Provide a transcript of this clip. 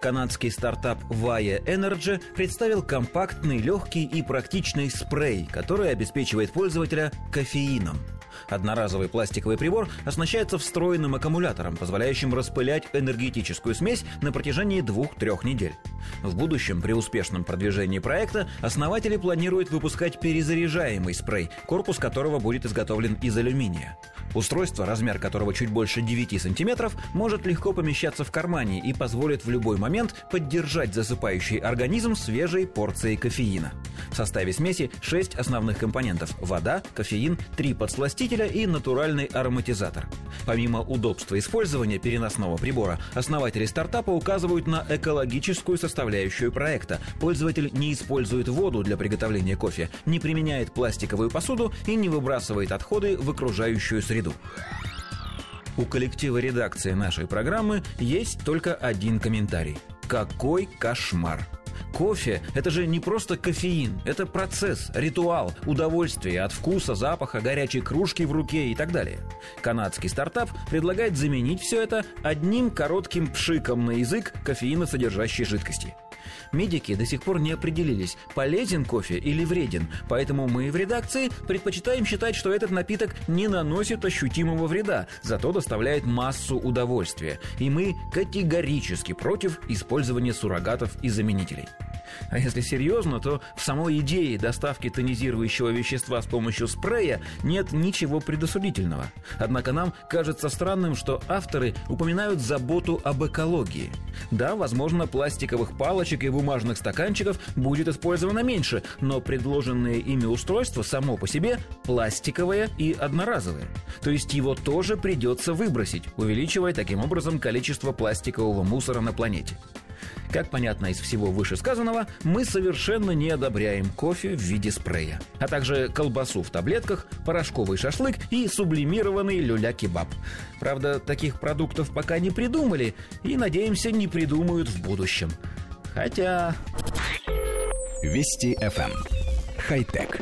Канадский стартап Via Energy представил компактный, легкий и практичный спрей, который обеспечивает пользователя кофеином – Одноразовый пластиковый прибор оснащается встроенным аккумулятором, позволяющим распылять энергетическую смесь на протяжении двух-трех недель. В будущем, при успешном продвижении проекта, основатели планируют выпускать перезаряжаемый спрей, корпус которого будет изготовлен из алюминия. Устройство, размер которого чуть больше 9 сантиметров, может легко помещаться в кармане и позволит в любой момент поддержать засыпающий организм свежей порцией кофеина. В составе смеси 6 основных компонентов – вода, кофеин, 3 подсластителя и натуральный ароматизатор. Помимо удобства использования переносного прибора, основатели стартапа указывают на экологическую составляющую проекта. Пользователь не использует воду для приготовления кофе, не применяет пластиковую посуду и не выбрасывает отходы в окружающую среду. У коллектива редакции нашей программы есть только один комментарий. Какой кошмар! Кофе – это же не просто кофеин, это процесс, ритуал, удовольствие от вкуса, запаха, горячей кружки в руке и так далее. Канадский стартап предлагает заменить все это одним коротким пшиком на язык кофеиносодержащей жидкости – Медики до сих пор не определились, полезен кофе или вреден, поэтому мы в редакции предпочитаем считать, что этот напиток не наносит ощутимого вреда, зато доставляет массу удовольствия. И мы категорически против использования суррогатов и заменителей. А если серьезно, то в самой идее доставки тонизирующего вещества с помощью спрея нет ничего предосудительного. Однако нам кажется странным, что авторы упоминают заботу об экологии. Да, возможно, пластиковых палочек и бумажных стаканчиков будет использовано меньше, но предложенное ими устройство само по себе пластиковое и одноразовое. То есть его тоже придется выбросить, увеличивая таким образом количество пластикового мусора на планете. Как понятно из всего вышесказанного, мы совершенно не одобряем кофе в виде спрея, а также колбасу в таблетках, порошковый шашлык и сублимированный люля-кебаб. Правда, таких продуктов пока не придумали и, надеемся, не придумают в будущем. Хотя... Вести FM. Эм. Хай-тек.